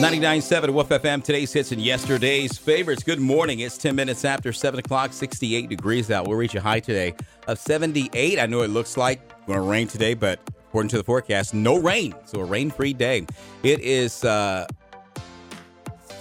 99.7 Woof FM, today's hits and yesterday's favorites. Good morning. It's 10 minutes after 7 o'clock, 68 degrees out. We'll reach a high today of 78. I know it looks like it's going to rain today, but according to the forecast, no rain. So a rain free day. It is uh,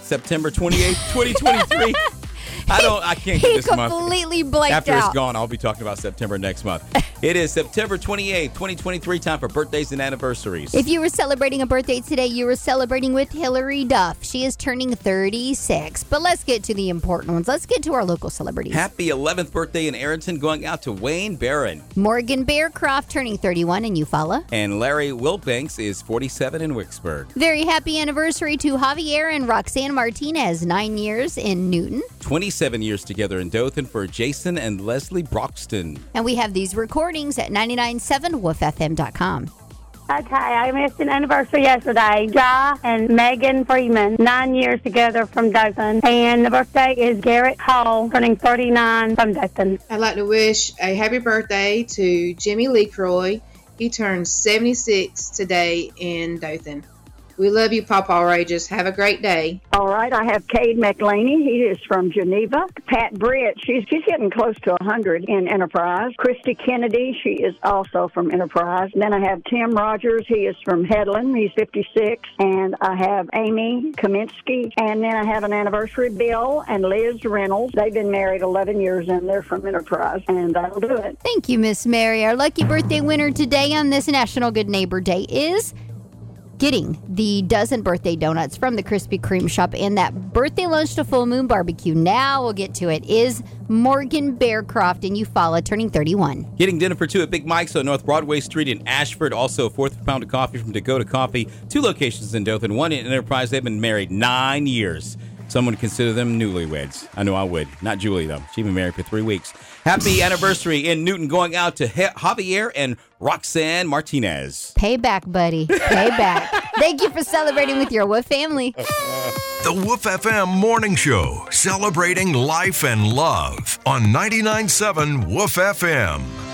September 28th, 2023. I don't. I can't get He this month. completely blanked After out. it's gone, I'll be talking about September next month. It is September 28th, 2023. Time for birthdays and anniversaries. If you were celebrating a birthday today, you were celebrating with Hilary Duff. She is turning 36. But let's get to the important ones. Let's get to our local celebrities. Happy 11th birthday in Ariton, going out to Wayne Barron. Morgan Bearcroft turning 31 in Eufaula. And Larry Wilbanks is 47 in Wicksburg. Very happy anniversary to Javier and Roxanne Martinez, nine years in Newton. 27 years together in Dothan for Jason and Leslie Broxton. And we have these recordings at 997woofm.com. Okay, I missed an anniversary yesterday. Ja and Megan Freeman, nine years together from Dothan. And the birthday is Garrett Hall, turning 39 from Dothan. I'd like to wish a happy birthday to Jimmy Lecroy. He turns 76 today in Dothan. We love you, Papa Outrageous. Have a great day. All right, I have Cade McLeany. He is from Geneva. Pat Britt, she's, she's getting close to 100 in Enterprise. Christy Kennedy, she is also from Enterprise. Then I have Tim Rogers. He is from Headland. He's 56. And I have Amy Kaminsky. And then I have an anniversary, Bill and Liz Reynolds. They've been married 11 years and they're from Enterprise. And that'll do it. Thank you, Miss Mary. Our lucky birthday winner today on this National Good Neighbor Day is getting the dozen birthday donuts from the Krispy Kreme shop and that birthday lunch to Full Moon Barbecue. Now we'll get to it. Is Morgan Bearcroft in Eufaula turning 31. Getting dinner for two at Big Mike's on North Broadway Street in Ashford. Also, a fourth pound of coffee from Dakota Coffee. Two locations in Dothan, one in Enterprise. They've been married nine years. Some would consider them newlyweds. I know I would. Not Julie, though. She's been married for three weeks. Happy anniversary in Newton going out to He- Javier and Roxanne Martinez. Payback, buddy. Payback. Thank you for celebrating with your Woof family. The Woof FM Morning Show, celebrating life and love on 99.7 Woof FM.